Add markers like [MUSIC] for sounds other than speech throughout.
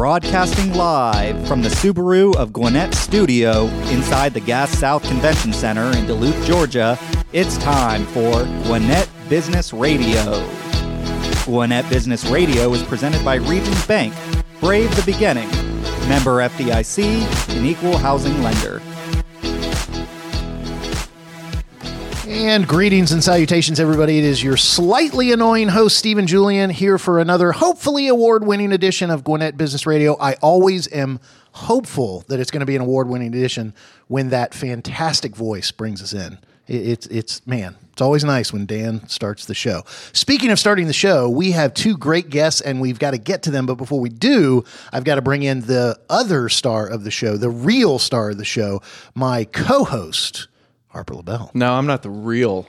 Broadcasting live from the Subaru of Gwinnett studio inside the Gas South Convention Center in Duluth, Georgia, it's time for Gwinnett Business Radio. Gwinnett Business Radio is presented by Regions Bank, Brave the Beginning, member FDIC, an equal housing lender. And greetings and salutations, everybody. It is your slightly annoying host, Stephen Julian, here for another hopefully award winning edition of Gwinnett Business Radio. I always am hopeful that it's going to be an award winning edition when that fantastic voice brings us in. It's, it's, man, it's always nice when Dan starts the show. Speaking of starting the show, we have two great guests and we've got to get to them. But before we do, I've got to bring in the other star of the show, the real star of the show, my co host, Harper LaBelle. No, I'm not the real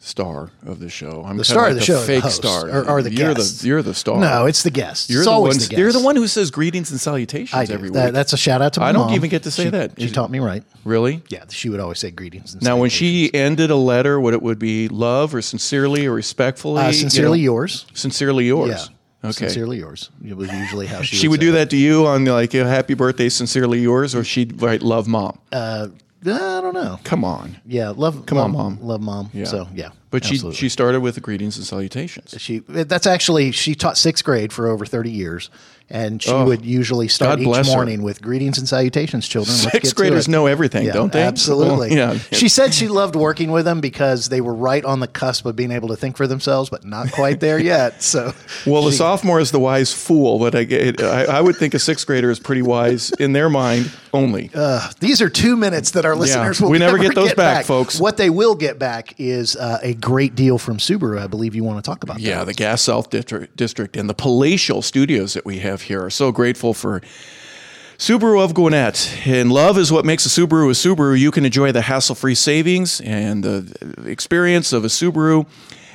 star of the show. I'm The star like of the show the fake host, star, or- or the you're guest. the you're the star. No, it's the guest. you're it's the always one. the guest. You're the one who says greetings and salutations I do. every That- week. that's a shout out to my I don't mom. even get to say She- that. She Is- taught me right. really. Yeah, she would always say greetings. And Now, when she ended a letter, what it would be love or sincerely or respectfully? uh, you sincerely know? yours. Sincerely yours. Yeah. Okay. Sincerely yours. It was usually how [LAUGHS] she. she would say do it. that to you on like a happy birthday, sincerely yours, or she'd write love mom. Uh, I don't know. Come on. Yeah, love. Come on, Mom. Love mom. Yeah. So yeah, But she absolutely. she started with the greetings and salutations. she that's actually she taught sixth grade for over thirty years, and she Oh, would usually start each bless her. morning with greetings and salutations, children. Let's Sixth get to graders it." know everything, Yeah, don't they? Absolutely. Well, [LAUGHS] yeah. She said she loved working with them because they were right on the cusp of being able to think for themselves, but not quite there yet. [LAUGHS] So, Well, the she- sophomore is the wise fool, but I, get- I, I would think a sixth grader is pretty wise in their mind only. [LAUGHS] Uh, these are two minutes that our listeners will we never never get those back, folks. What they will get back is uh, a great deal from Subaru. I believe you want to talk about. yeah, that. the Gas South District, District and the palatial studios that we have here are so grateful for Subaru of Gwinnett. And love is what makes a Subaru a Subaru. You can enjoy the hassle free savings and the experience of a Subaru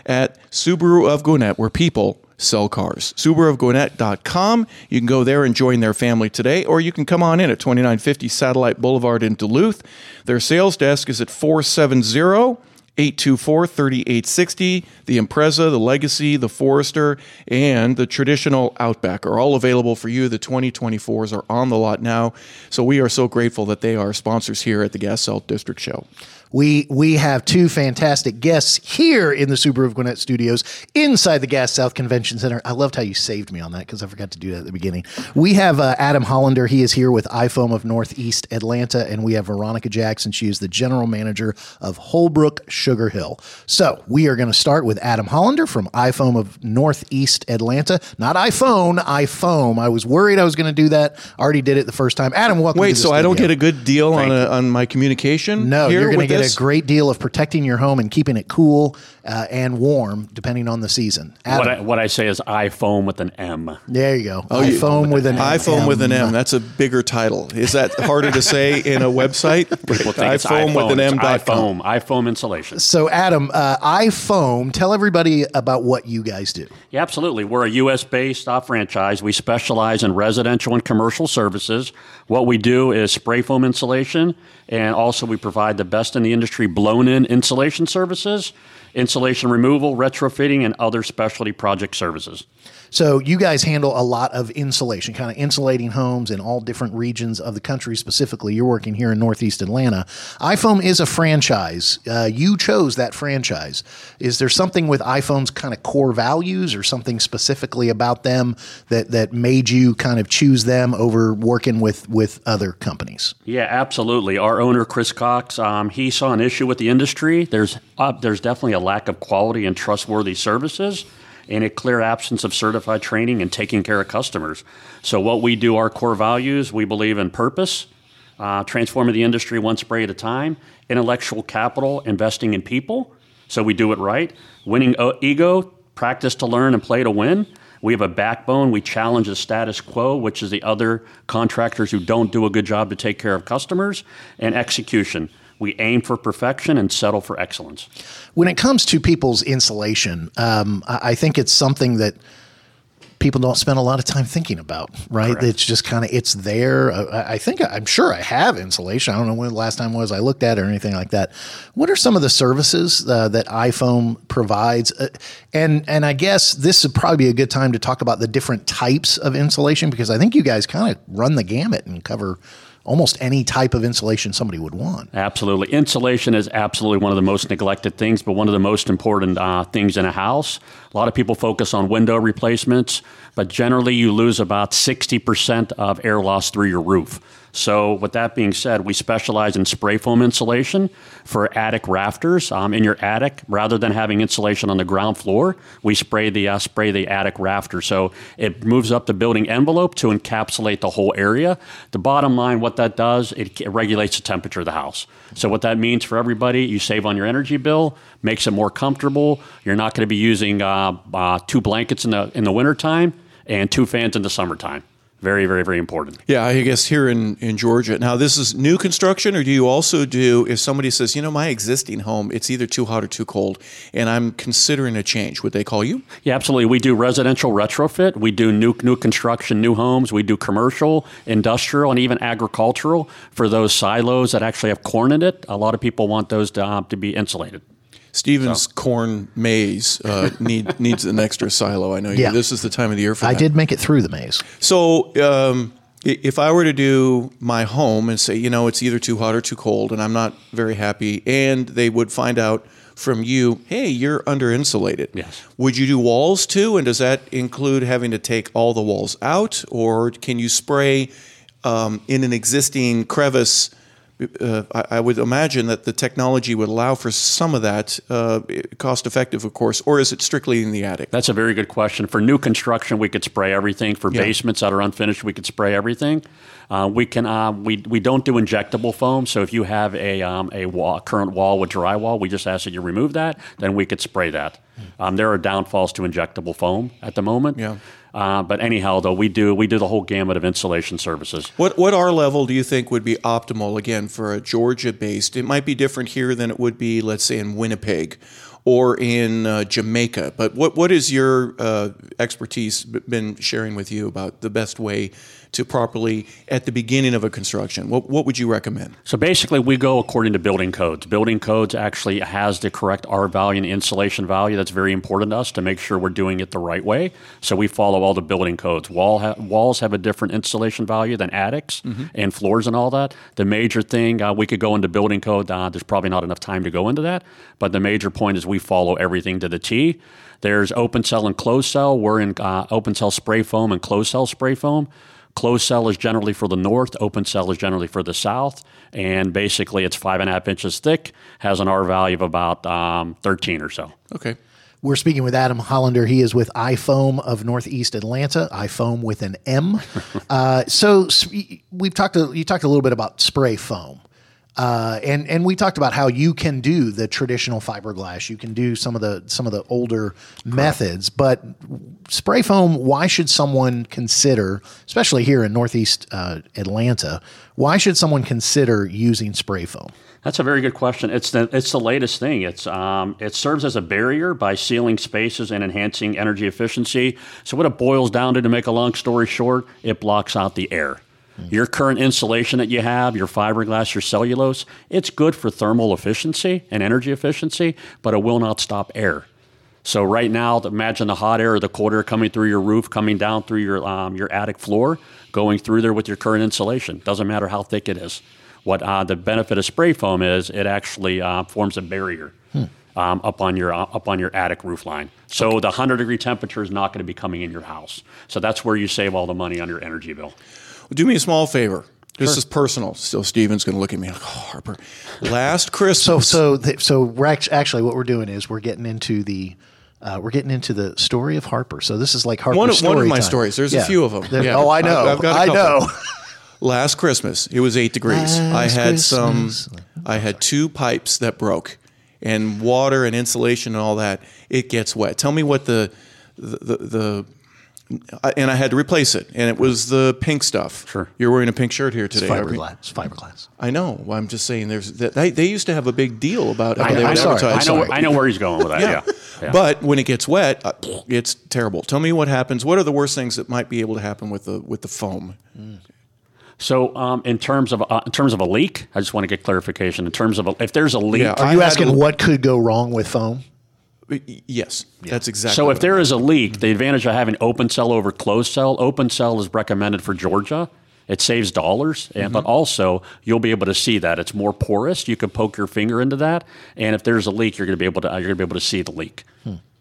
at Subaru of Gwinnett, where people sell cars. SubaruofGwinnett.com. You can go there and join their family today, or you can come on in at 2950 Satellite Boulevard in Duluth. Their sales desk is at 470 824 3860. The Impreza, the Legacy, the Forester, and the traditional Outback are all available for you. The 2024s are on the lot now. So we are so grateful that they are sponsors here at the Gas South District Show. We we have two fantastic guests here in the Subaru of Gwinnett studios inside the Gas South Convention Center. I loved how you saved me on that because I forgot to do that at the beginning. We have uh, Adam Hollander. He is here with iFoam of Northeast Atlanta, and we have Veronica Jackson. She is the general manager of Holbrook Sugar Hill. So we are going to start with Adam Hollander from iFoam of Northeast Atlanta. Not iPhone, iFoam. I was worried I was going to do that. I Already did it the first time. Adam, welcome. Wait, to the so I don't get a good deal on, a, on my communication? No, you're going to get a great deal of protecting your home and keeping it cool uh, and warm, depending on the season. Adam, What I, what I say is iPhone with an M. there you go. Oh, you- iPhone with an iPhone with an M. M. That's a bigger title. Is that harder to say in a website? [LAUGHS] People think it's iPhone with an It's M. dot com. iPhone, iPhone insulation. So, Adam, uh, iPhone, tell everybody about what you guys do. Yeah, absolutely. We're a U.S. based uh, franchise. We specialize in residential and commercial services. What we do is spray foam insulation, and also we provide the best in the industry blown in insulation services, insulation removal, retrofitting, and other specialty project services. So, you guys handle a lot of insulation, kind of insulating homes in all different regions of the country. Specifically, you're working here in Northeast Atlanta. iFoam is a franchise. Uh, you chose that franchise. Is there something with iFoam's kind of core values, or something specifically about them that that made you kind of choose them over working with with other companies? Yeah, absolutely. Our owner, Chris Cox, um, he saw an issue with the industry. There's uh, there's definitely a lack of quality and trustworthy services, and a clear absence of certified training and taking care of customers. So, what we do, our core values, we believe in purpose, uh, transforming the industry one spray at a time, intellectual capital, investing in people. So we do it right. Winning ego, practice to learn and play to win. We have a backbone. We challenge the status quo, which is the other contractors who don't do a good job to take care of customers, and execution. We aim for perfection and settle for excellence. When it comes to people's insulation, um, I think it's something that people don't spend a lot of time thinking about, right? Correct. It's just kind of it's there. Uh, I I think I'm sure I have insulation. I don't know when the last time was I looked at it or anything like that. What are some of the services uh, that iFoam provides? Uh, and and I guess this would probably be a good time to talk about the different types of insulation because I think you guys kind of run the gamut and cover almost any type of insulation somebody would want. Absolutely. Insulation is absolutely one of the most neglected things, but one of the most important uh, things in a house. A lot of people focus on window replacements, but generally you lose about 60% of air loss through your roof. So, with that being said, we specialize in spray foam insulation for attic rafters. Um, in your attic, rather than having insulation on the ground floor, we spray the uh, spray the attic rafter. So it moves up the building envelope to encapsulate the whole area. The bottom line, what that does, it, it regulates the temperature of the house. So what that means for everybody, you save on your energy bill, makes it more comfortable. You're not going to be using uh, uh, two blankets in the in the wintertime and two fans in the summertime. Very, very, very important. Yeah, I guess here in, in Georgia. Now, this is new construction, or do you also do, if somebody says, you know, my existing home, it's either too hot or too cold, and I'm considering a change, would they call you? Yeah, absolutely. We do residential retrofit. We do new new construction, new homes. We do commercial, industrial, and even agricultural for those silos that actually have corn in it. A lot of people want those to, uh, to be insulated. Stevens corn maze uh, [LAUGHS] need, needs an extra silo. I know you. Yeah. This is the time of the year for that. I that. did make it through the maze. So, um, if I were to do my home and say, you know, it's either too hot or too cold, and I'm not very happy, and they would find out from you, hey, you're under insulated. Yes. Would you do walls too? And does that include having to take all the walls out, or can you spray um, in an existing crevice? Uh, I, I would imagine that the technology would allow for some of that, uh, cost effective, of course, or is it strictly in the attic? That's a very good question. For new construction, we could spray everything. For Yeah. basements that are unfinished, we could spray everything. Uh, we can uh, we, we don't do injectable foam. So if you have a um, a wall, current wall with drywall, we just ask that you remove that. Then we could spray that. Um, there are downfalls to injectable foam at the moment. Yeah. Uh, but anyhow, though we do we do the whole gamut of insulation services. What what R level do you think would be optimal again for a Georgia based? It might be different here than it would be, let's say, in Winnipeg or in uh, Jamaica. But what what is your uh, expertise been sharing with you about the best way to properly at the beginning of a construction? What what would you recommend? So basically, we go according to building codes. Building codes actually has the correct R value and insulation value. That's very important to us to make sure we're doing it the right way. So we follow all the building codes. Wall ha- walls have a different insulation value than attics and floors and all that. The major thing uh, we could go into building code. Uh, there's probably not enough time to go into that, but the major point is we follow everything to the T. There's open cell and closed cell. We're in uh, open cell spray foam and closed cell spray foam. Closed cell is generally for the north, open cell is generally for the south, and basically it's five and a half inches thick, has an R value of about um, 13 or so. Okay. We're speaking with Adam Hollander. He is with iFoam of Northeast Atlanta. iFoam with an M. [LAUGHS] uh, so we've talked. A, you talked a little bit about spray foam, uh, and and we talked about how you can do the traditional fiberglass. You can do some of the some of the older methods, but spray foam. Why should someone consider, especially here in Northeast uh, Atlanta, why should someone consider using spray foam? That's a very good question. It's the it's the latest thing. It's um, it serves as a barrier by sealing spaces and enhancing energy efficiency. So what it boils down to, to make a long story short, it blocks out the air. Your current insulation that you have, your fiberglass, your cellulose, it's good for thermal efficiency and energy efficiency, but it will not stop air. So right now, imagine the hot air or the cold air coming through your roof, coming down through your um, your attic floor, going through there with your current insulation. Doesn't matter how thick it is. What uh, the benefit of spray foam is, it actually uh, forms a barrier um, up on your uh, up on your attic roof line. So the 100 degree temperature is not going to be coming in your house. So that's where you save all the money on your energy bill. Do me a small favor. This is personal. Still, Steven's going to look at me like, oh, Harper. Last Christmas. So so th- so we're act- actually what we're doing is we're getting into the uh, we're getting into the story of Harper. So this is like Harper's One of- one of my time. stories. There's a few of 'em. There- Yeah. Oh, I know. I've- I've got I know. [LAUGHS] last Christmas, it was eight degrees. I had Christmas. some. I had two pipes that broke, and water and insulation and all that. It gets wet. Tell me what the the the, the I- and I had to replace it, and it was the pink stuff. Sure. You're wearing a pink shirt here It's today. fiberglass. It's fiberglass. I know. Well, I'm just saying. There's that they, they used to have a big deal about how Okay, they I'm would sorry. I know, sorry. I know where he's going with that. Yeah. Yeah. But when it gets wet, uh, it's terrible. Tell me what happens. What are the worst things that might be able to happen with the with the foam? So, um, in terms of uh, in terms of a leak, I just want to get clarification. In terms of a, if there's a leak, Yeah, Are you had asking to- what could go wrong with foam? Y- Yes, that's exactly. So if there is a leak, the advantage of having open cell over closed cell, open cell is recommended for Georgia. It saves dollars, and, but also you'll be able to see that it's more porous. You can poke your finger into that, and if there's a leak, you're going to be able to uh, you're going to be able to see the leak.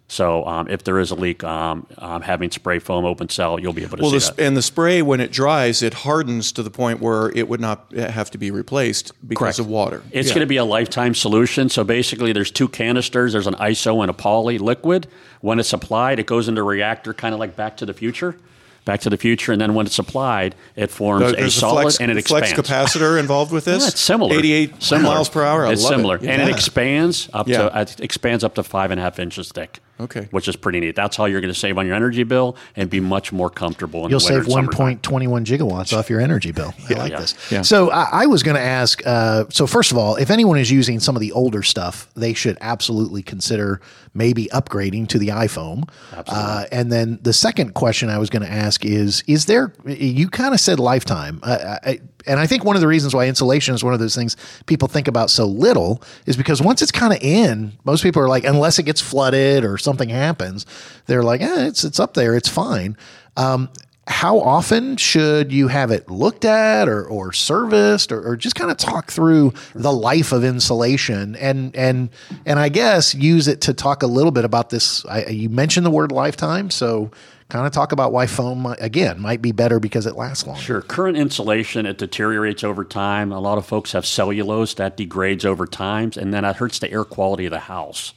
So um, if there is a leak, um, um, having spray foam open cell, you'll be able to well, see the, sp- that. and the spray when it dries, it hardens to the point where it would not have to be replaced because Correct. of water. It's Yeah. going to be a lifetime solution. So basically, there's two canisters. There's an ISO and a poly liquid. When it's applied, it goes into a reactor, kind of like Back to the Future. Back to the Future, and then when it's applied, it forms a solid flex, and it flex expands. capacitor involved with [LAUGHS] this. Yeah, it's similar. 88 similar. miles per hour. I it's similar, It. and it expands up Yeah. to it expands up to five and a half inches thick. Okay. which is pretty neat. That's how you're going to save on your energy bill and be much more comfortable. In You'll the winter save 1.21 gigawatts off your energy bill. I like Yeah. this. Yeah. So I, I was going to ask. Uh, so first of all, if anyone is using some of the older stuff, they should absolutely consider maybe upgrading to the iFoam. Uh, and then the second question I was going to ask is: Is there? You kind of said lifetime, uh, I, and I think one of the reasons why insulation is one of those things people think about so little is because once it's kind of in, most people are like, unless it gets flooded or something happens, they're like, eh, it's it's up there, it's fine. Um, how often should you have it looked at or, or serviced or, or just kind of talk through the life of insulation and and and I guess use it to talk a little bit about this. I, you mentioned the word lifetime, so kind of talk about why foam again might be better because it lasts longer. Sure. Current insulation, it deteriorates over time. A lot of folks have cellulose that degrades over time, and then it hurts the air quality of the house.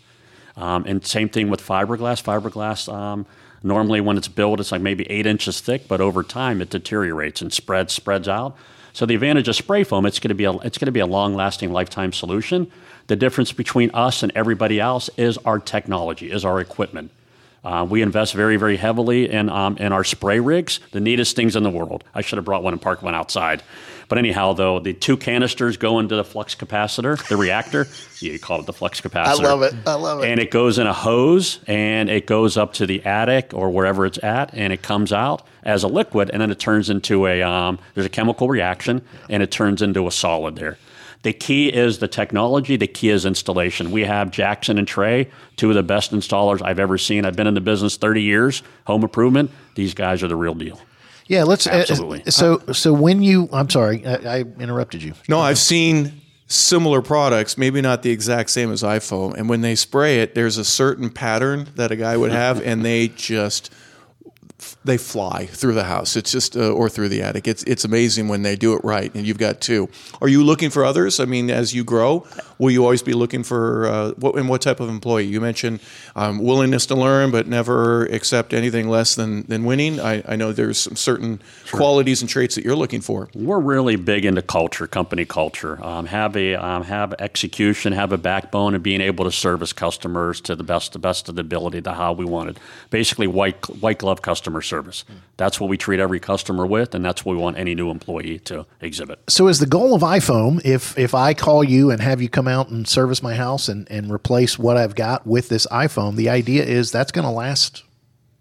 Um, and same thing with fiberglass. Fiberglass, um, normally when it's built, it's like maybe eight inches thick, but over time it deteriorates and spreads spreads out. So the advantage of spray foam, it's going to be a, it's going to be a long-lasting lifetime solution. The difference between us and everybody else is our technology, is our equipment. Uh, we invest very, very heavily in um, in our spray rigs, the neatest things in the world. I should have brought one and parked one outside. But anyhow, though, the two canisters go into the flux capacitor, the reactor. [LAUGHS] You call it the flux capacitor. I love it. I love it. And it goes in a hose, and it goes up to the attic or wherever it's at, and it comes out as a liquid, and then it turns into a um, there's a chemical reaction, and it turns into a solid there. The key is the technology. The key is installation. We have Jackson and Trey, two of the best installers I've ever seen. I've been in the business 30 years, home improvement. These guys are the real deal. Yeah, let's. uh, Absolutely. so so when you, I'm sorry, I, I interrupted you. No, I've seen similar products, maybe not the exact same as iFoam. And when they spray it, there's a certain pattern that a guy would have, and they just they fly through the house. It's just uh, or through the attic. It's it's amazing when they do it right. And you've got two. Are you looking for others? I mean, as you grow, will you always be looking for uh, what and what type of employee? You mentioned um, willingness to learn, but never accept anything less than than winning. I, I know there's some certain qualities and traits that you're looking for. We're really big into culture, company culture. Um, have a um, have execution, have a backbone, and being able to service customers to the best the best of the ability to how we wanted. Basically, white white glove customer service. That's what we treat every customer with, and that's what we want any new employee to exhibit. So is the goal of iFoam if if I call you and have you come out and service my house and and replace what I've got with this iFoam, the idea is that's going to last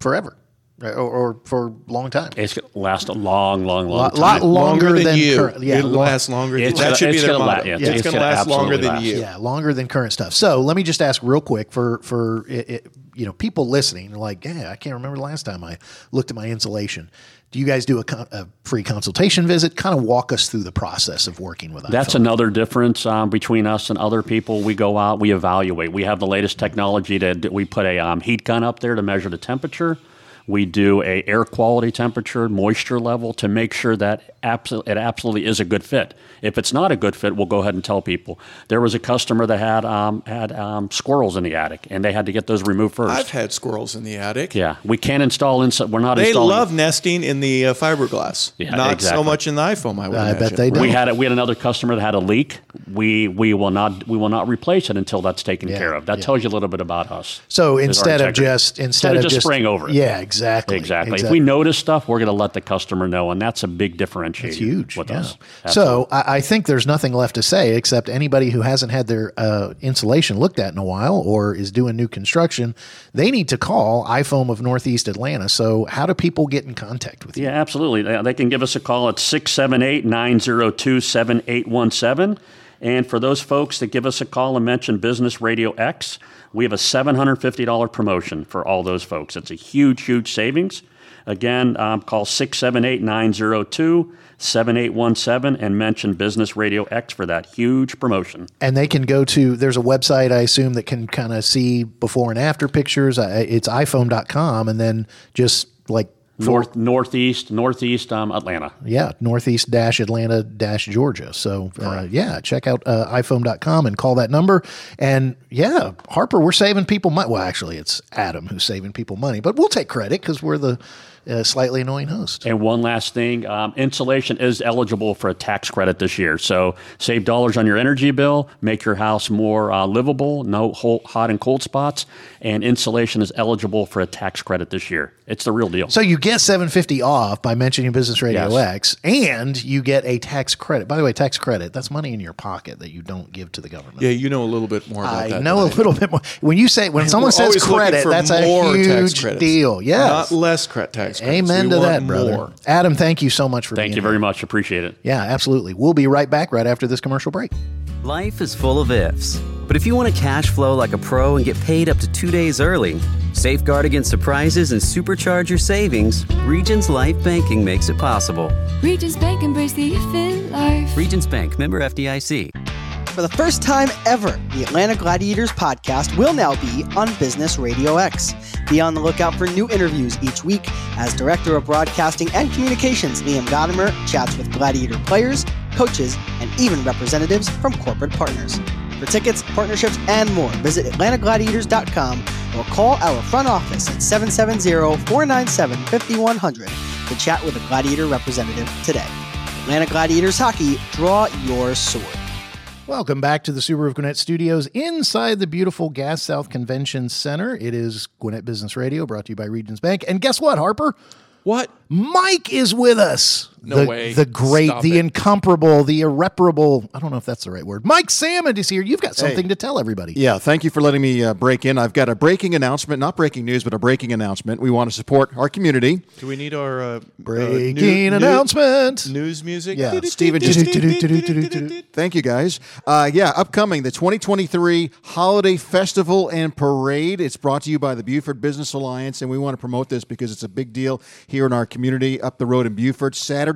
forever uh, or, or for a long time. It's going to last a long, long, long lot, time. lot longer, than, you. current. Yeah, It'll lo- last longer. It's that gonna- should be it's their gonna la- motto. yeah, it's, it's going to last longer than last. you. Yeah, longer than current stuff. So let me just ask real quick for for it, it, you know people listening, are like, yeah, I can't remember the last time I looked at my insulation. Do you guys do a, con- a free consultation visit? Kind of walk us through the process of working with us. That's iFoam. another difference um, between us and other people. We go out, we evaluate. We have the latest technology to we put a um, heat gun up there to measure the temperature. We do a air quality temperature, moisture level to make sure that abso- it absolutely is a good fit. If it's not a good fit, we'll go ahead and tell people. There was a customer that had um, had um, squirrels in the attic, and they had to get those removed 1st I've had squirrels in the attic. yeah, we can't install inside. We're not They installing. love nesting in the uh, fiberglass. Yeah, Not so much in the iFoam. I would I bet they do. We had a, we had another customer that had a leak. We we will not we will not replace it until that's taken Yeah, care of. That yeah. tells you a little bit about us. So instead of just instead, of just spraying over it. yeah, Exactly. Exactly. If exactly. we notice stuff, we're going to let the customer know, and that's a big differentiator. It's huge. with yeah. us. So I, I think there's nothing left to say except anybody who hasn't had their uh, insulation looked at in a while or is doing new construction, they need to call iFoam of Northeast Atlanta. So how do people get in contact with you? Yeah, absolutely. They they can give us a call at 678 902 7817. And for those folks that give us a call and mention Business Radio X, we have a $750 promotion for all those folks. It's a huge, huge savings. Again, um, call 678 902 7817 and mention Business Radio X for that huge promotion. And they can go to, there's a website, I assume, that can kind of see before and after pictures. It's iFoam.com and then just like North, northeast, northeast um, Atlanta. Yeah, northeast dash Atlanta dash Georgia. So, uh, yeah, check out uh, iFoam.com and call that number. And yeah, Harper, we're saving people money. Well, actually, it's Adam who's saving people money, but we'll take credit because we're the uh, slightly annoying host. And one last thing um, insulation is eligible for a tax credit this year. So save dollars on your energy bill, make your house more uh, livable, no hot hot and cold spots. And insulation is eligible for a tax credit this year. It's the real deal. So you get 750 off by mentioning Business Radio Yes. X, and you get a tax credit. By the way, tax credit, that's money in your pocket that you don't give to the government. Yeah, you know a little bit more about I that. know a than little bit more. When you say when someone We're says credit, that's a more huge deal. Yes. Not less cre- tax credits. Amen We to that, brother. more. Adam, thank you so much for Thank being you here. very much. Appreciate it. Yeah, absolutely. We'll be right back right after this commercial break. Life is full of ifs. But if you want to cash flow like a pro and get paid up to two days early, safeguard against surprises and supercharge your savings, Regions Life Banking makes it possible. Regions Bank embrace the if in life. Regions Bank, member FDIC. For the first time ever, the Atlanta Gladiators podcast will now be on Business Radio X. Be on the lookout for new interviews each week as Director of Broadcasting and Communications Liam Godimer chats with Gladiator players, coaches, and even representatives from corporate partners. For tickets, partnerships, and more, visit AtlantaGladiators.com or call our front office at 770-497-5100 to chat with a Gladiator representative today. Atlanta Gladiators Hockey, draw your sword. Welcome back to the Subaru of Gwinnett Studios inside the beautiful Gas South Convention Center. It is Gwinnett Business Radio brought to you by Regions Bank. And guess what, Harper? What? Mike is with us. No the, way. The great, Stop the it. incomparable, the irreparable. I don't know if that's the right word. Mike Salmon is here. You've got something to tell everybody. Yeah, thank you for letting me uh, break in. I've got a breaking announcement, not breaking news, but a breaking announcement. We want to support our community. Do we need our uh, Breaking uh, new- new- announcement. news music? Yeah, Steven just- Thank Thank you, guys. Uh, yeah, upcoming the 2023 Holiday Festival and Parade. It's brought to you by the Buford Business Alliance, and we want to promote this because it's a big deal here in our community up the road in Buford. Saturday,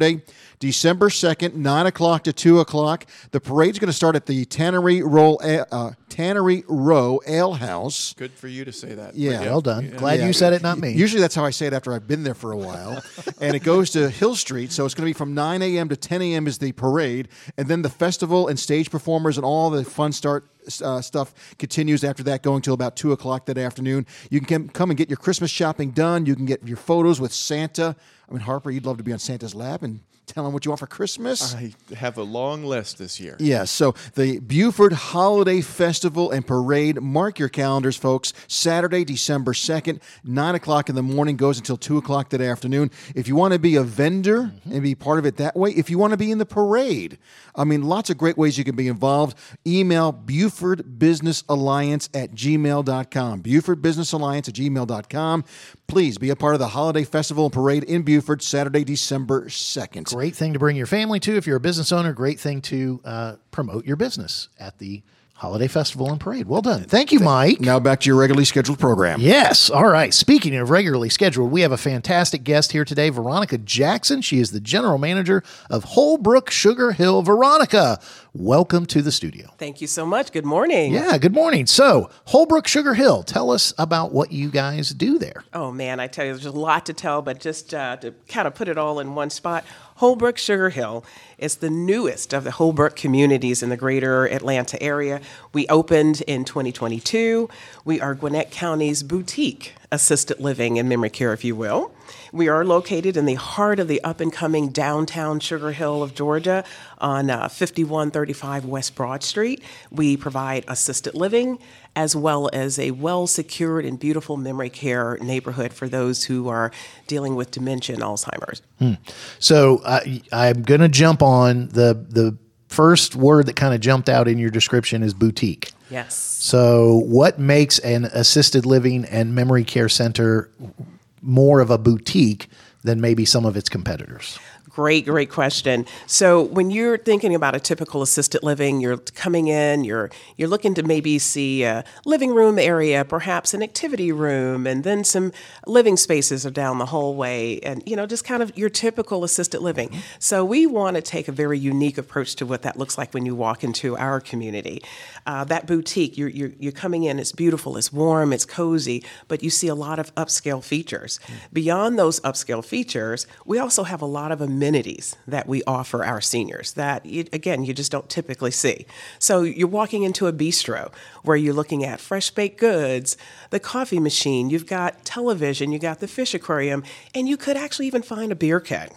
December 2nd, 9 o'clock to 2 o'clock. The parade's going to start at the Tannery Roll, uh, Tannery Row Ale House. Good for you to say that. Yeah. Well done. Glad Yeah. you said it, not me. Usually that's how I say it after I've been there for a while. [LAUGHS] and it goes to Hill Street. So it's going to be from 9 a.m. to 10 a.m. is the parade. And then the festival and stage performers and all the fun start uh, stuff continues after that, going till about 2 o'clock that afternoon. You can come and get your Christmas shopping done. You can get your photos with Santa. I mean, Harper, you'd love to be on Santa's lap and tell him what you want for Christmas. I have a long list this year. Yes. So the Buford Holiday Festival and Parade. Mark your calendars, folks. Saturday, December 2nd, 9 o'clock in the morning, goes until 2 o'clock that afternoon. If you want to be a vendor mm-hmm. and be part of it that way, if you want to be in the parade, I mean, lots of great ways you can be involved. Email Buford Business Alliance at gmail.com. Buford Business Alliance at gmail.com. Please be a part of the Holiday Festival and Parade in Buford, Saturday, December 2nd. Great thing to bring your family to if you're a business owner. Great thing to uh, promote your business at the Holiday Festival and Parade. Well done. Thank you, Mike. Now back to your regularly scheduled program. Yes. All right. Speaking of regularly scheduled, we have a fantastic guest here today, Veronica Jackson. She is the general manager of Holbrook Sugar Hill. Veronica, welcome to the studio. Thank you so much. Good morning. Yeah, good morning. So, Holbrook Sugar Hill, tell us about what you guys do there. Oh man, I tell you, there's a lot to tell, but just uh, to kind of put it all in one spot, Holbrook Sugar Hill is the newest of the Holbrook communities in the greater Atlanta area. We opened in 2022. We are Gwinnett County's boutique assisted living and memory care, if you will. We are located in the heart of the up and coming downtown Sugar Hill of Georgia on uh, 5135 West Broad Street. We provide assisted living as well as a well secured and beautiful memory care neighborhood for those who are dealing with dementia and Alzheimer's. Hmm. So I, I'm going to jump on the the first word that kind of jumped out in your description is boutique. Yes. So what makes an assisted living and memory care center more of a boutique than maybe some of its competitors? Great, great question. So when you're thinking about a typical assisted living, you're coming in, you're you're looking to maybe see a living room area, perhaps an activity room, and then some living spaces are down the hallway, and you know just kind of your typical assisted living. So we want to take a very unique approach to what that looks like when you walk into our community. Uh, that boutique, you're, you're you're coming in, it's beautiful, it's warm, it's cozy, but you see a lot of upscale features. Beyond those upscale features, we also have a lot of amenities that we offer our seniors that, you, again, you just don't typically see. So you're walking into a bistro where you're looking at fresh baked goods, the coffee machine, you've got television, you've got the fish aquarium, and you could actually even find a beer keg.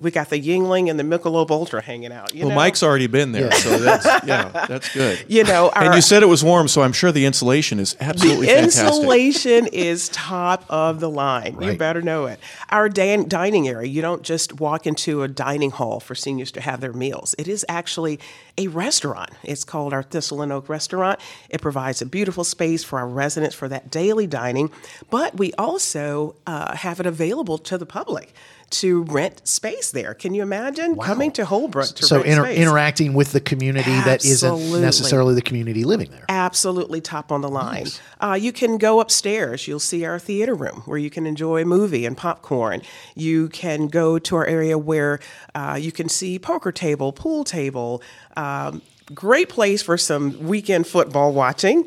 We got the Yuengling and the Michelob Ultra hanging out. You Well, know? Mike's already been there, so that's yeah, that's good. [LAUGHS] You know, and you said it was warm, so I'm sure the insulation is absolutely the fantastic. insulation is top of the line. You better know it. Our dan- dining area, you don't just walk into a dining hall for seniors to have their meals. It is actually a restaurant. It's called our Thistle and Oak Restaurant. It provides a beautiful space for our residents for that daily dining, but we also uh, have it available to the public to rent space there. Can you imagine coming to Holbrook to so rent inter- interacting with the community that isn't necessarily the community living there. absolutely top on the line. Uh, you can go upstairs. You'll see our theater room where you can enjoy a movie and popcorn. You can go to our area where uh, you can see poker table, pool table. Um, great place for some weekend football watching.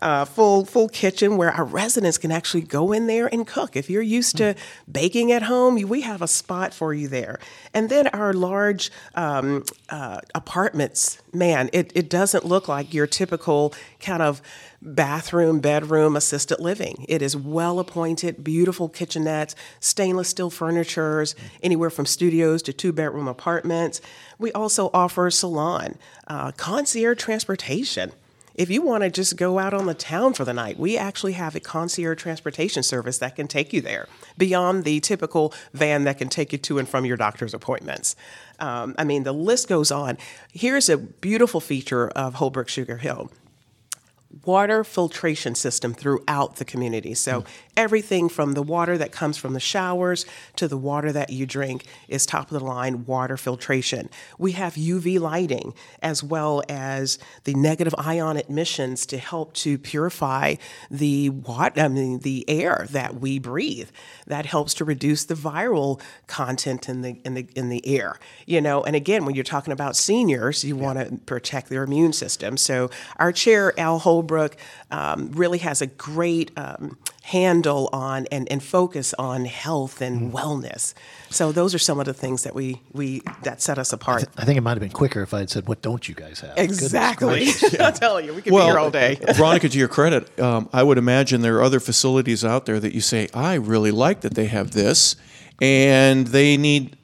Uh, full full kitchen where our residents can actually go in there and cook. If you're used to baking at home, we have a spot for you there. And then our large um, uh, apartments, man, it, it doesn't look like your typical kind of bathroom, bedroom, assisted living. It is well appointed, beautiful kitchenettes, stainless steel furnitures, anywhere from studios to two bedroom apartments. We also offer salon, uh, concierge transportation. If you want to just go out on the town for the night, we actually have a concierge transportation service that can take you there beyond the typical van that can take you to and from your doctor's appointments. Um, I mean, the list goes on. Here's a beautiful feature of Holbrook Sugar Hill water filtration system throughout the community. So hmm. everything from the water that comes from the showers to the water that you drink is top of the line water filtration. We have UV lighting as well as the negative ion emissions to help to purify the water, I mean the air that we breathe. That helps to reduce the viral content in the in the in the air. You know, and again, when you're talking about seniors, you want to protect their immune system. So our chair, Al Holbrook, um, really has a great um, handle on and, and focus on health and wellness. So those are some of the things that we we that set us apart. I think it might have been quicker if I had said, "What don't you guys have?" Exactly. gracious. [LAUGHS] I'll tell you, we could be here all day. [LAUGHS] Veronica, to your credit, um, I would imagine there are other facilities out there that you say, I really like that they have this, and they need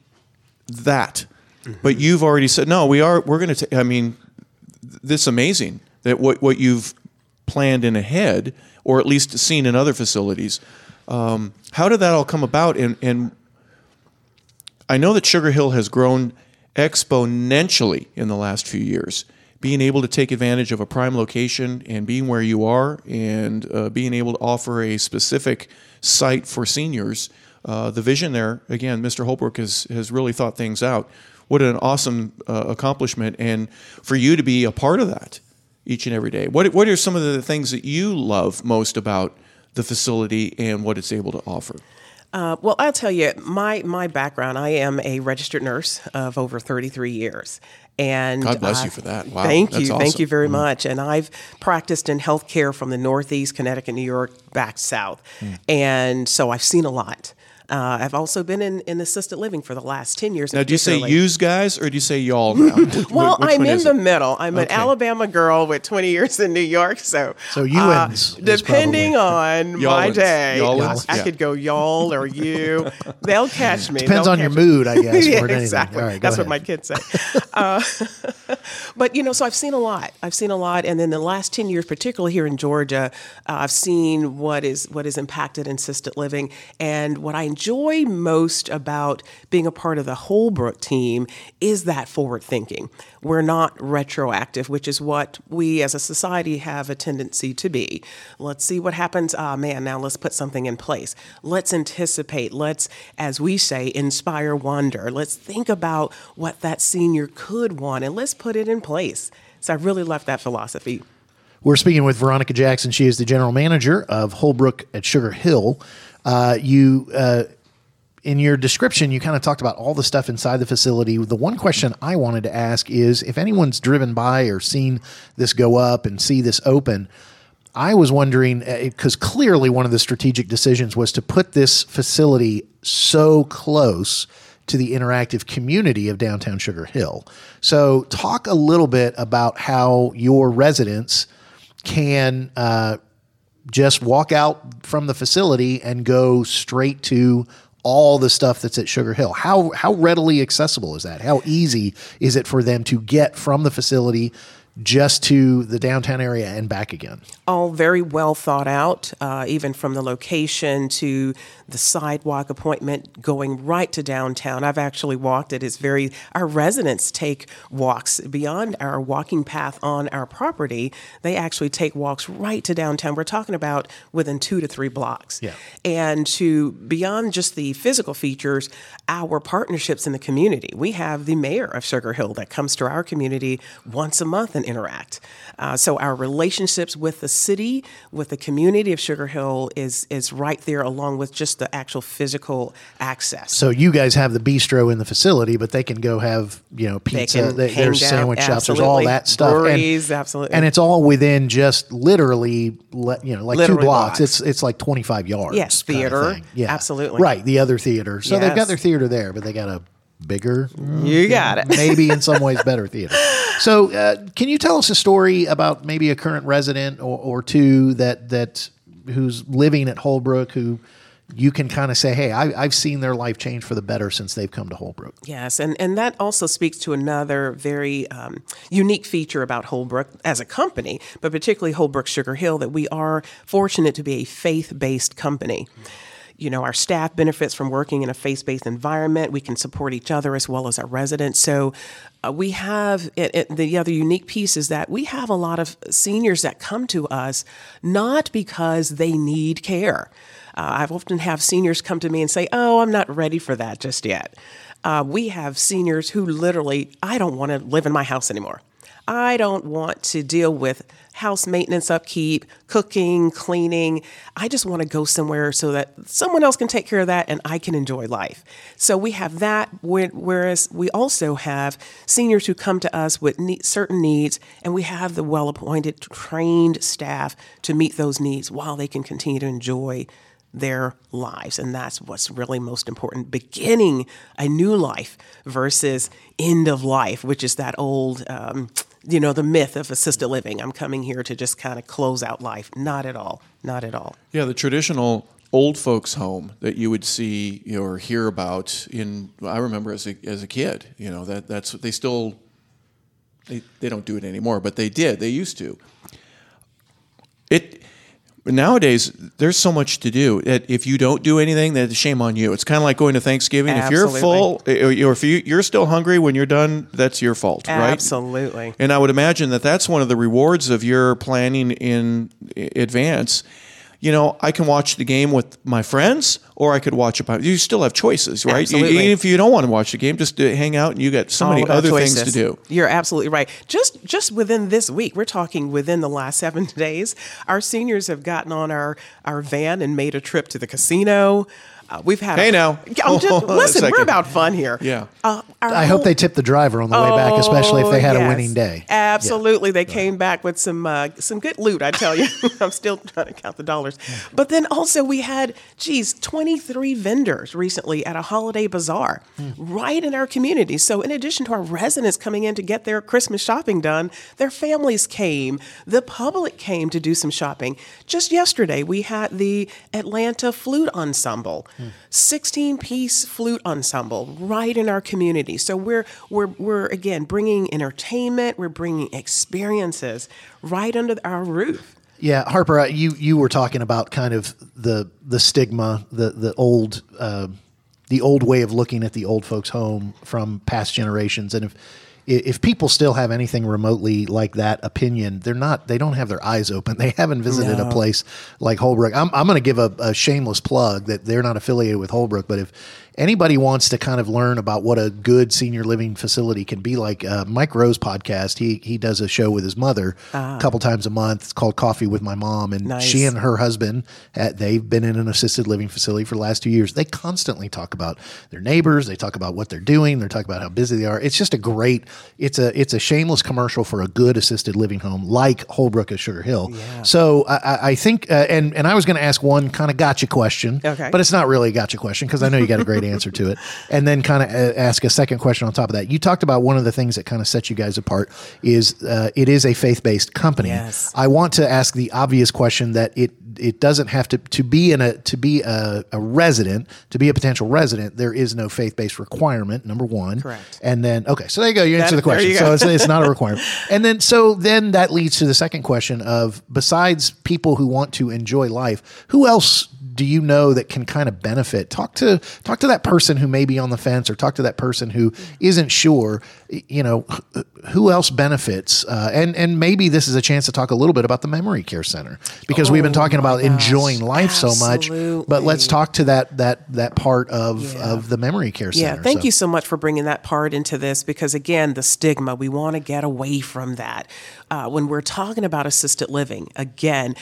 that. Mm-hmm. But you've already said, no, we are. We're going to. I mean, th- this is amazing that what what you've planned in ahead, or at least seen in other facilities. Um, how did that all come about? And and I know that Sugar Hill has grown exponentially in the last few years. Being able to take advantage of a prime location and being where you are and uh, being able to offer a specific site for seniors, uh, the vision there, again, Mr. Holbrook has, has really thought things out. What an awesome uh, accomplishment. And for you to be a part of that each and every day. What, what are some of the things that you love most about the facility and what it's able to offer? Uh, well, I'll tell you, my my background. I am a registered nurse of over 33 years, and God bless you uh, for that. Wow, thank you, thank you very mm-hmm. much. And I've practiced in healthcare from the Northeast, Connecticut, New York, back south, mm. and so I've seen a lot. Uh, I've also been in, in assisted living for the last 10 years. Now, do you say particularly. use guys or do you say y'all now? [LAUGHS] Which- Well, which I'm in the it? middle. I'm an Alabama girl with 20 years in New York, so So uh, UN's is depending on my Y'allins. day, Y'allins, I yeah. could go y'all or you. [LAUGHS] They'll catch me. Depends They'll on your me. mood, I guess, yeah, [LAUGHS] more than anything. exactly. All right, go That's what my kids say. uh, but you know, so I've seen a lot. I've seen a lot, and then the last 10 years, particularly here in Georgia, uh, I've seen what is what is impacted in assisted living, and what I enjoy most about being a part of the Holbrook team is that forward thinking. We're not retroactive, which is what we as a society have a tendency to be. Let's see what happens. Ah, man, now let's put something in place. Let's anticipate. Let's, as we say, inspire wonder. Let's think about what that senior could want and let's put it in place. So I really love that philosophy. We're speaking with Veronica Jackson. She is the general manager of Holbrook at Sugar Hill. Uh, you, uh, in your description, you kind of talked about all the stuff inside the facility. The one question I wanted to ask is if anyone's driven by or seen this go up and see this open, I was wondering because clearly one of the strategic decisions was to put this facility so close to the interactive community of downtown Sugar Hill. So, talk a little bit about how your residents can uh, just walk out from the facility and go straight to all the stuff that's at Sugar Hill. How how readily accessible is that? How easy is it for them to get from the facility just to the downtown area and back again? all very well thought out, uh, even from the location to the sidewalk appointment going right to downtown. I've actually walked it. It's very, our residents take walks beyond our walking path on our property. They actually take walks right to downtown. We're talking about within two to three blocks. Yeah. And to beyond just the physical features, our partnerships in the community. We have the mayor of Sugar Hill that comes to our community once a month and interact. Uh, so our relationships with the city, with the community of Sugar Hill, is is right there, along with just the actual physical access. So you guys have the bistro in the facility, but they can go have you know pizza. can They there's down, sandwich shops. There's all that stuff. And- absolutely. And it's all within just literally, le- you know, like two blocks. blocks. It's it's like 25 yards. Yes, theater. Yeah, Absolutely. Right, the other theater. So they've got their theater there, but they got a bigger, You got it. maybe in some ways [LAUGHS] better theater. So, uh, can you tell us a story about maybe a current resident or, or two that that who's living at Holbrook who you can kind of say, hey, I, I've seen their life change for the better since they've come to Holbrook. Yes, and, and that also speaks to another very um, unique feature about Holbrook as a company, but particularly Holbrook Sugar Hill, that we are fortunate to be a faith based company. You know, our staff benefits from working in a faith based environment. We can support each other as well as our residents. So, uh, we have it, it- the other unique piece is that we have a lot of seniors that come to us not because they need care. Uh, I've often have seniors come to me and say, "Oh, I'm not ready for that just yet." Uh, we have seniors who literally, I don't want to live in my house anymore. I don't want to deal with house maintenance, upkeep, cooking, cleaning. I just want to go somewhere so that someone else can take care of that and I can enjoy life. So we have that, whereas we also have seniors who come to us with certain needs, and we have the well appointed, trained staff to meet those needs while they can continue to enjoy their lives. And that's what's really most important beginning a new life versus end of life, which is that old, um, you know, the myth of assisted living. I'm coming here to just kind of close out life. Not at all. Not at all. Yeah, the traditional old folks' home that you would see or hear about in. I remember as a as a kid, you know that that's they still. They, they don't do it anymore, but they did. They used to. It nowadays there's so much to do that if you don't do anything, that's shame on you. It's kind of like going to Thanksgiving. If you're full, or if you, you're still hungry when you're done, that's your fault, right? Absolutely. And I would imagine that that's one of the rewards of your planning in advance. You know, I can watch the game with my friends, or I could watch it by. You still have choices, right? You- Absolutely. even if you don't want to watch the game, just uh, hang out, and you got so many about other things to do. You're absolutely right. Just just within this week, we're talking within the last seven [LAUGHS] days, our seniors have gotten on our our van and made a trip to the casino. Uh, we've had. Hey, a, now. [LAUGHS] I'm just, [LAUGHS] Hold listen, we're about fun here. Yeah. Uh, our I hope they tipped the driver on the way back, especially if they had Oh, a winning day. Absolutely, they came back with some uh, some good loot. I tell you, [LAUGHS] I'm still trying to count the dollars. But then also we had, geez, 23 vendors recently at a holiday bazaar right in our community. So, in addition to our residents coming in to get their Christmas shopping done, their families came, the public came to do some shopping. Just yesterday, we had the Atlanta Flute Ensemble, 16 piece flute ensemble right in our community. So, we're, we're, we're again bringing entertainment, we're bringing experiences right under our roof. Yeah, Harper, you you were talking about kind of the the stigma, the the old uh, the old way of looking at the old folks' home from past generations, and if if people still have anything remotely like that opinion, they're not they don't have their eyes open. [LAUGHS] They haven't visited a place like Holbrook. I'm I'm going to give a, a shameless plug that they're not affiliated with Holbrook, but if anybody wants to kind of learn about what a good senior living facility can be like, uh, Mike Rose podcast, he he does a show with his mother a couple times a month. It's called Coffee with My Mom, and Nice. she and her husband uh, they've been in an assisted living facility for the last two years. They constantly talk about their neighbors. They talk about what they're doing. They're talking about how busy they are. It's just a great. It's a it's a shameless commercial for a good assisted living home like Holbrook at Sugar Hill. So I, I- I think, uh, and and I was going to ask one kind of gotcha question, Okay. but it's not really a gotcha question because I know you got a great answer to it. And then kind of uh, ask a second question on top of that. You talked about one of the things that kind of sets you guys apart is uh, it is a faith based company. Yes. I want to ask the obvious question that it it doesn't have to to be in a to be a, a resident to be a potential resident. There is no faith based requirement. Number one, Correct. And then okay, so there you go. You That- answer the question. So it's, it's not a [LAUGHS] requirement. And then so then that leads to the second question of besides people who want to enjoy life, who else do you know that can kind of benefit? Talk to talk to that person who may be on the fence, or talk to that person who isn't sure. You know, who else benefits? Uh, and and maybe this is a chance to talk a little bit about the memory care center because we've been Oh talking about gosh, enjoying life so much. But let's talk to that that that part of Yeah. of the memory care center. Yeah, thank So- you so much for bringing that part into this because, again, the stigma, we want to get away from that. Uh, when we're talking about assisted living, again,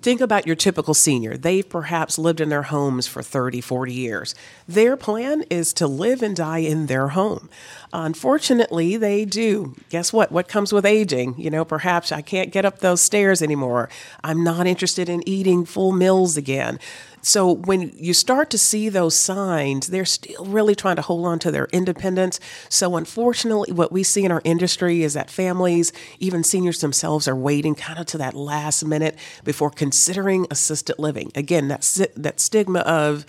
think about your typical senior. They've perhaps lived in their homes for 30, 40 years. Their plan is to live and die in their home. Unfortunately, they do. Guess what? What comes with aging? You know, perhaps I can't get up those stairs anymore. I'm not interested in eating full meals again. So when you start to see those signs, they're still really trying to hold on to their independence. So unfortunately, what we see in our industry is that families, even seniors themselves, are waiting kind of to that last minute before considering assisted living. Again, that that stigma of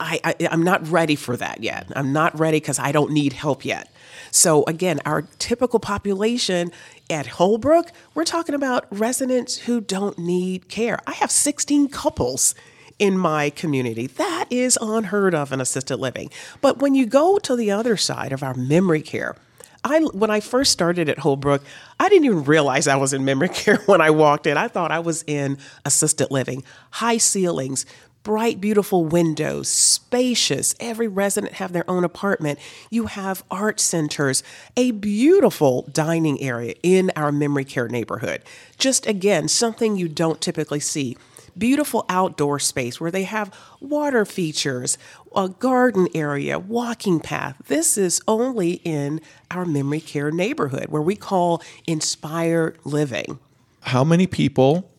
I, I'm not ready for that yet. I'm not ready because I don't need help yet. So again, our typical population at Holbrook, we're talking about residents who don't need care. I have 16 couples in my community. That is unheard of in assisted living. But when you go to the other side of our memory care, I when I first started at Holbrook, I didn't even realize I was in memory [LAUGHS] care when I walked in. I thought I was in assisted living. High ceilings, bright beautiful windows, spacious. Every resident have their own apartment. You have art centers, a beautiful dining area in our memory care neighborhood. Just again, something you don't typically see beautiful outdoor space where they have water features, a garden area, walking path. This is only in our memory care neighborhood where we call inspired living. How many people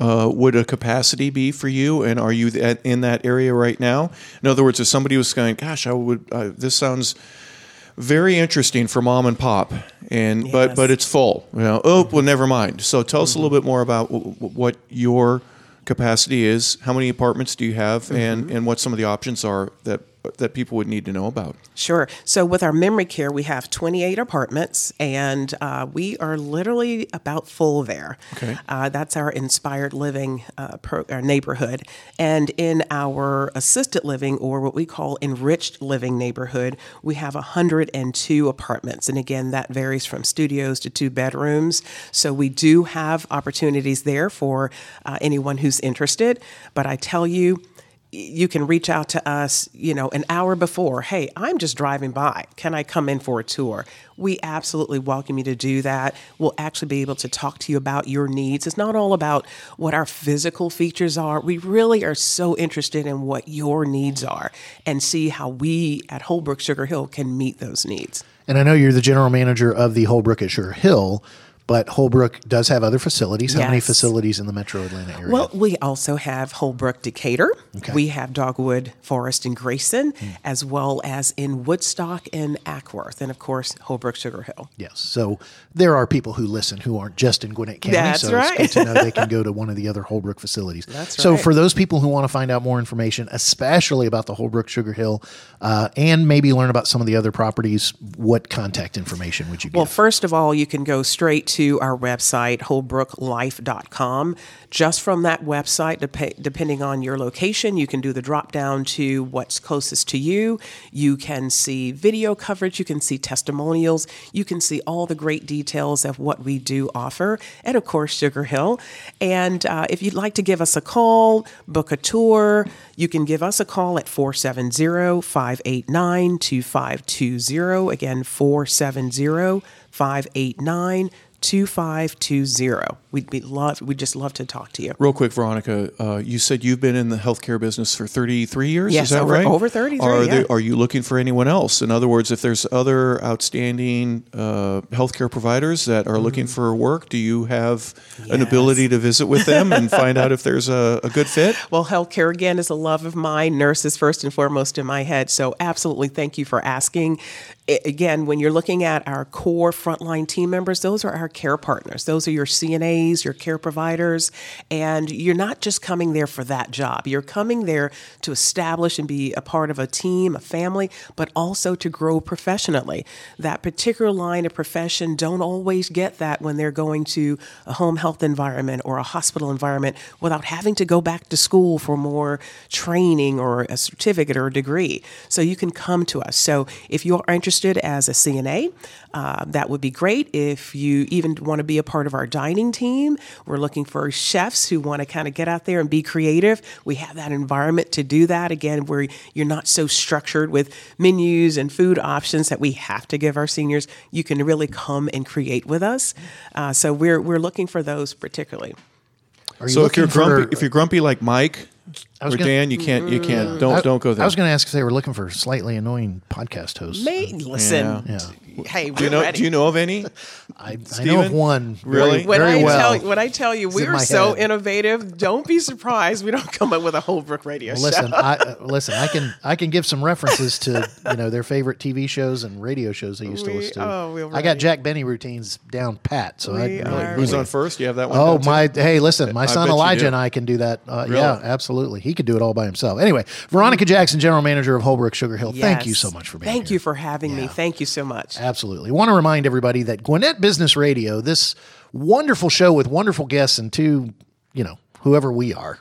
uh, would a capacity be for you? And are you th- in that area right now? In other words, if somebody was going, "Gosh, I would," uh, this sounds very interesting for mom and pop, and but but it's full. You know, oh well, never mind. So tell us a little bit more about w- w- what your capacity is. How many apartments do you have, and mm-hmm. and what some of the options are that that people would need to know about. Sure. So with our memory care, we have 28 apartments, and uh, we are literally about full there. Okay. Uh, that's our inspired living uh, pro- our neighborhood, and in our assisted living or what we call enriched living neighborhood, we have 102 apartments, and again, that varies from studios to two bedrooms. So we do have opportunities there for uh, anyone who's interested. But I tell you you can reach out to us, you know, an hour before. Hey, I'm just driving by. Can I come in for a tour? We absolutely welcome you to do that. We'll actually be able to talk to you about your needs. It's not all about what our physical features are. We really are so interested in what your needs are and see how we at Holbrook Sugar Hill can meet those needs. And I know you're the general manager of the Holbrook at Sugar Hill. But Holbrook does have other facilities. How many facilities in the metro Atlanta area? Well, we also have Holbrook Decatur. Okay. We have Dogwood Forest in Grayson, as well as in Woodstock and Acworth, and of course Holbrook Sugar Hill. Yes. So there are people who listen who aren't just in Gwinnett County. That's so right. it's good to know they can go to one of the other Holbrook facilities. [LAUGHS] That's right. So for those people who want to find out more information, especially about the Holbrook Sugar Hill, uh, and maybe learn about some of the other properties, what contact information would you give? Well, first of all, you can go straight to our website, holbrooklife.com. Just from that website, dep- depending on your location, you can do the drop down to what's closest to you. You can see video coverage, you can see testimonials, you can see all the great details of what we do offer, and of course, Sugar Hill. And uh, if you'd like to give us a call, book a tour, you can give us a call at 470 589 2520. Again, 470 589 2520. We'd be love we'd just love to talk to you. Real quick, Veronica, uh, you said you've been in the healthcare business for 33 years. Yes, is that over- right? over 33, Are, yeah. there, are you looking for anyone else? In other words, if there's other outstanding uh, healthcare providers that are looking Mm-hmm. for work, do you have an ability to visit with them and find out if there's a, a good fit? [LAUGHS] Well, healthcare again is a love of mine. Nurses first and foremost in my head. So, absolutely, thank you for asking. Again, when you're looking at our core frontline team members, those are our care partners. Those are your CNAs, your care providers, and you're not just coming there for that job. You're coming there to establish and be a part of a team, a family, but also to grow professionally. That particular line of profession don't always get that when they're going to a home health environment or a hospital environment without having to go back to school for more training or a certificate or a degree. So you can come to us. So if you're interested as a CNA, uh, that would be great. If you even want to be a part of our dining team, we're looking for chefs who want to kind of get out there and be creative. We have that environment to do that again, where you're not so structured with menus and food options that we have to give our seniors. You can really come and create with us. Uh, so we're we're looking for those particularly. Are So if you're looking for- if you're grumpy like Mike I was or gonna- Dan, you can't. You can't. Don't I- don't go there. I was going to ask if they were looking for slightly annoying podcast hosts. May listen. Yeah. Hey, do you know? ready. Do you know of any? [LAUGHS] I, I know of Steven? one. Really? Very, when very I well. tell when I tell you It's in we're my so head. innovative, don't be surprised we don't come up with a Holbrook radio Well, listen, show. I, uh, listen. I can I can give some references to you know their favorite TV shows and radio shows they used to We- listen to. oh, we're I got ready. Jack Benny routines down pat. So I We really, are Who's on first? You have that one. Oh down, too? my! Hey, listen, my I son bet you Elijah do. and I can do that. Uh, Really? Yeah, absolutely. He could do it all by himself. Anyway, Veronica mm-hmm. Jackson, general manager of Holbrook Sugar Hill. Thank you so much for being here. Thank here. you for having me. Thank you so much. Absolutely. Want to remind everybody that Gwinnett Business Radio, this wonderful show with wonderful guests and two, you know, whoever we are,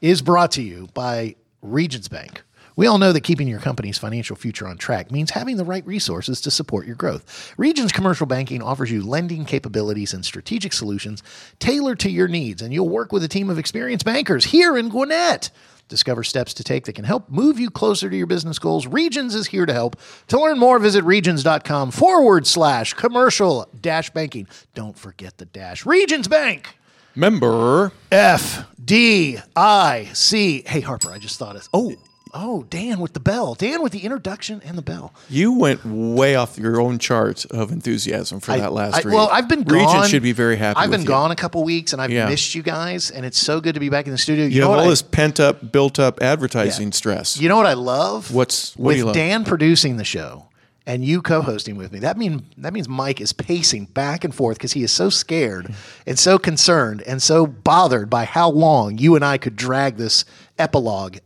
is brought to you by Regions Bank. We all know that keeping your company's financial future on track means having the right resources to support your growth. Regions Commercial Banking offers you lending capabilities and strategic solutions tailored to your needs, and you'll work with a team of experienced bankers here in Gwinnett. Discover steps to take that can help move you closer to your business goals. Regions is here to help. To learn more, visit regions.com forward slash commercial dash banking. Don't forget the dash. Regions Bank. Member. F D I C. Hey, Harper, I just thought of. Oh, oh, Dan with the bell. Dan with the introduction and the bell. You went way off your own chart of enthusiasm for I- that last I- read. Well, I've been Regent gone. should be very happy. I've been you. gone a couple weeks, and I've Yeah. missed you guys, and it's so good to be back in the studio. You, know have all I- this pent up, built up advertising stress. You know what I love? What's- what do with you love? Dan producing the show and you co-hosting with me? That mean that means Mike is pacing back and forth because he is so scared and so concerned and so bothered by how long you and I could drag this epilogue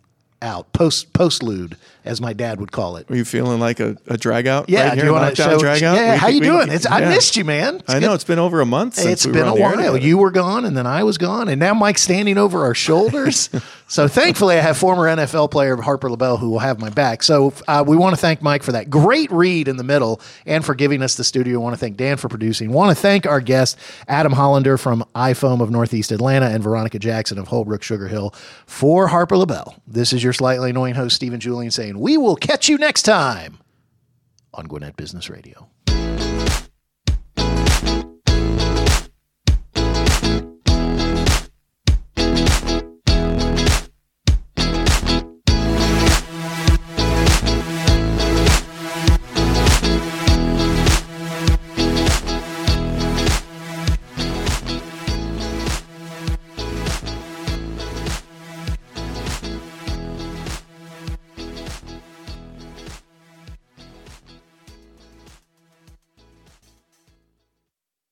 out post postlude as my dad would call it. Are you feeling like a, a drag out? Yeah, right do here, you want to show? drag out? Yeah, We how you we doing? It's I missed you, man. It's I good- know it's been over a month. Since it's we been a while. You were gone, and then I was gone, and now Mike's standing over our shoulders. [LAUGHS] so thankfully, I have former NFL player Harper LeBel who will have my back. So uh, we want to thank Mike for that great read in the middle and for giving us the studio. want to thank Dan for producing. want to thank our guest Adam Hollander from iFoam of Northeast Atlanta and Veronica Jackson of Holbrook Sugar Hill for Harper LeBel. This is your slightly annoying host Stephen Julian saying we will catch you next time on Gwinnett Business Radio.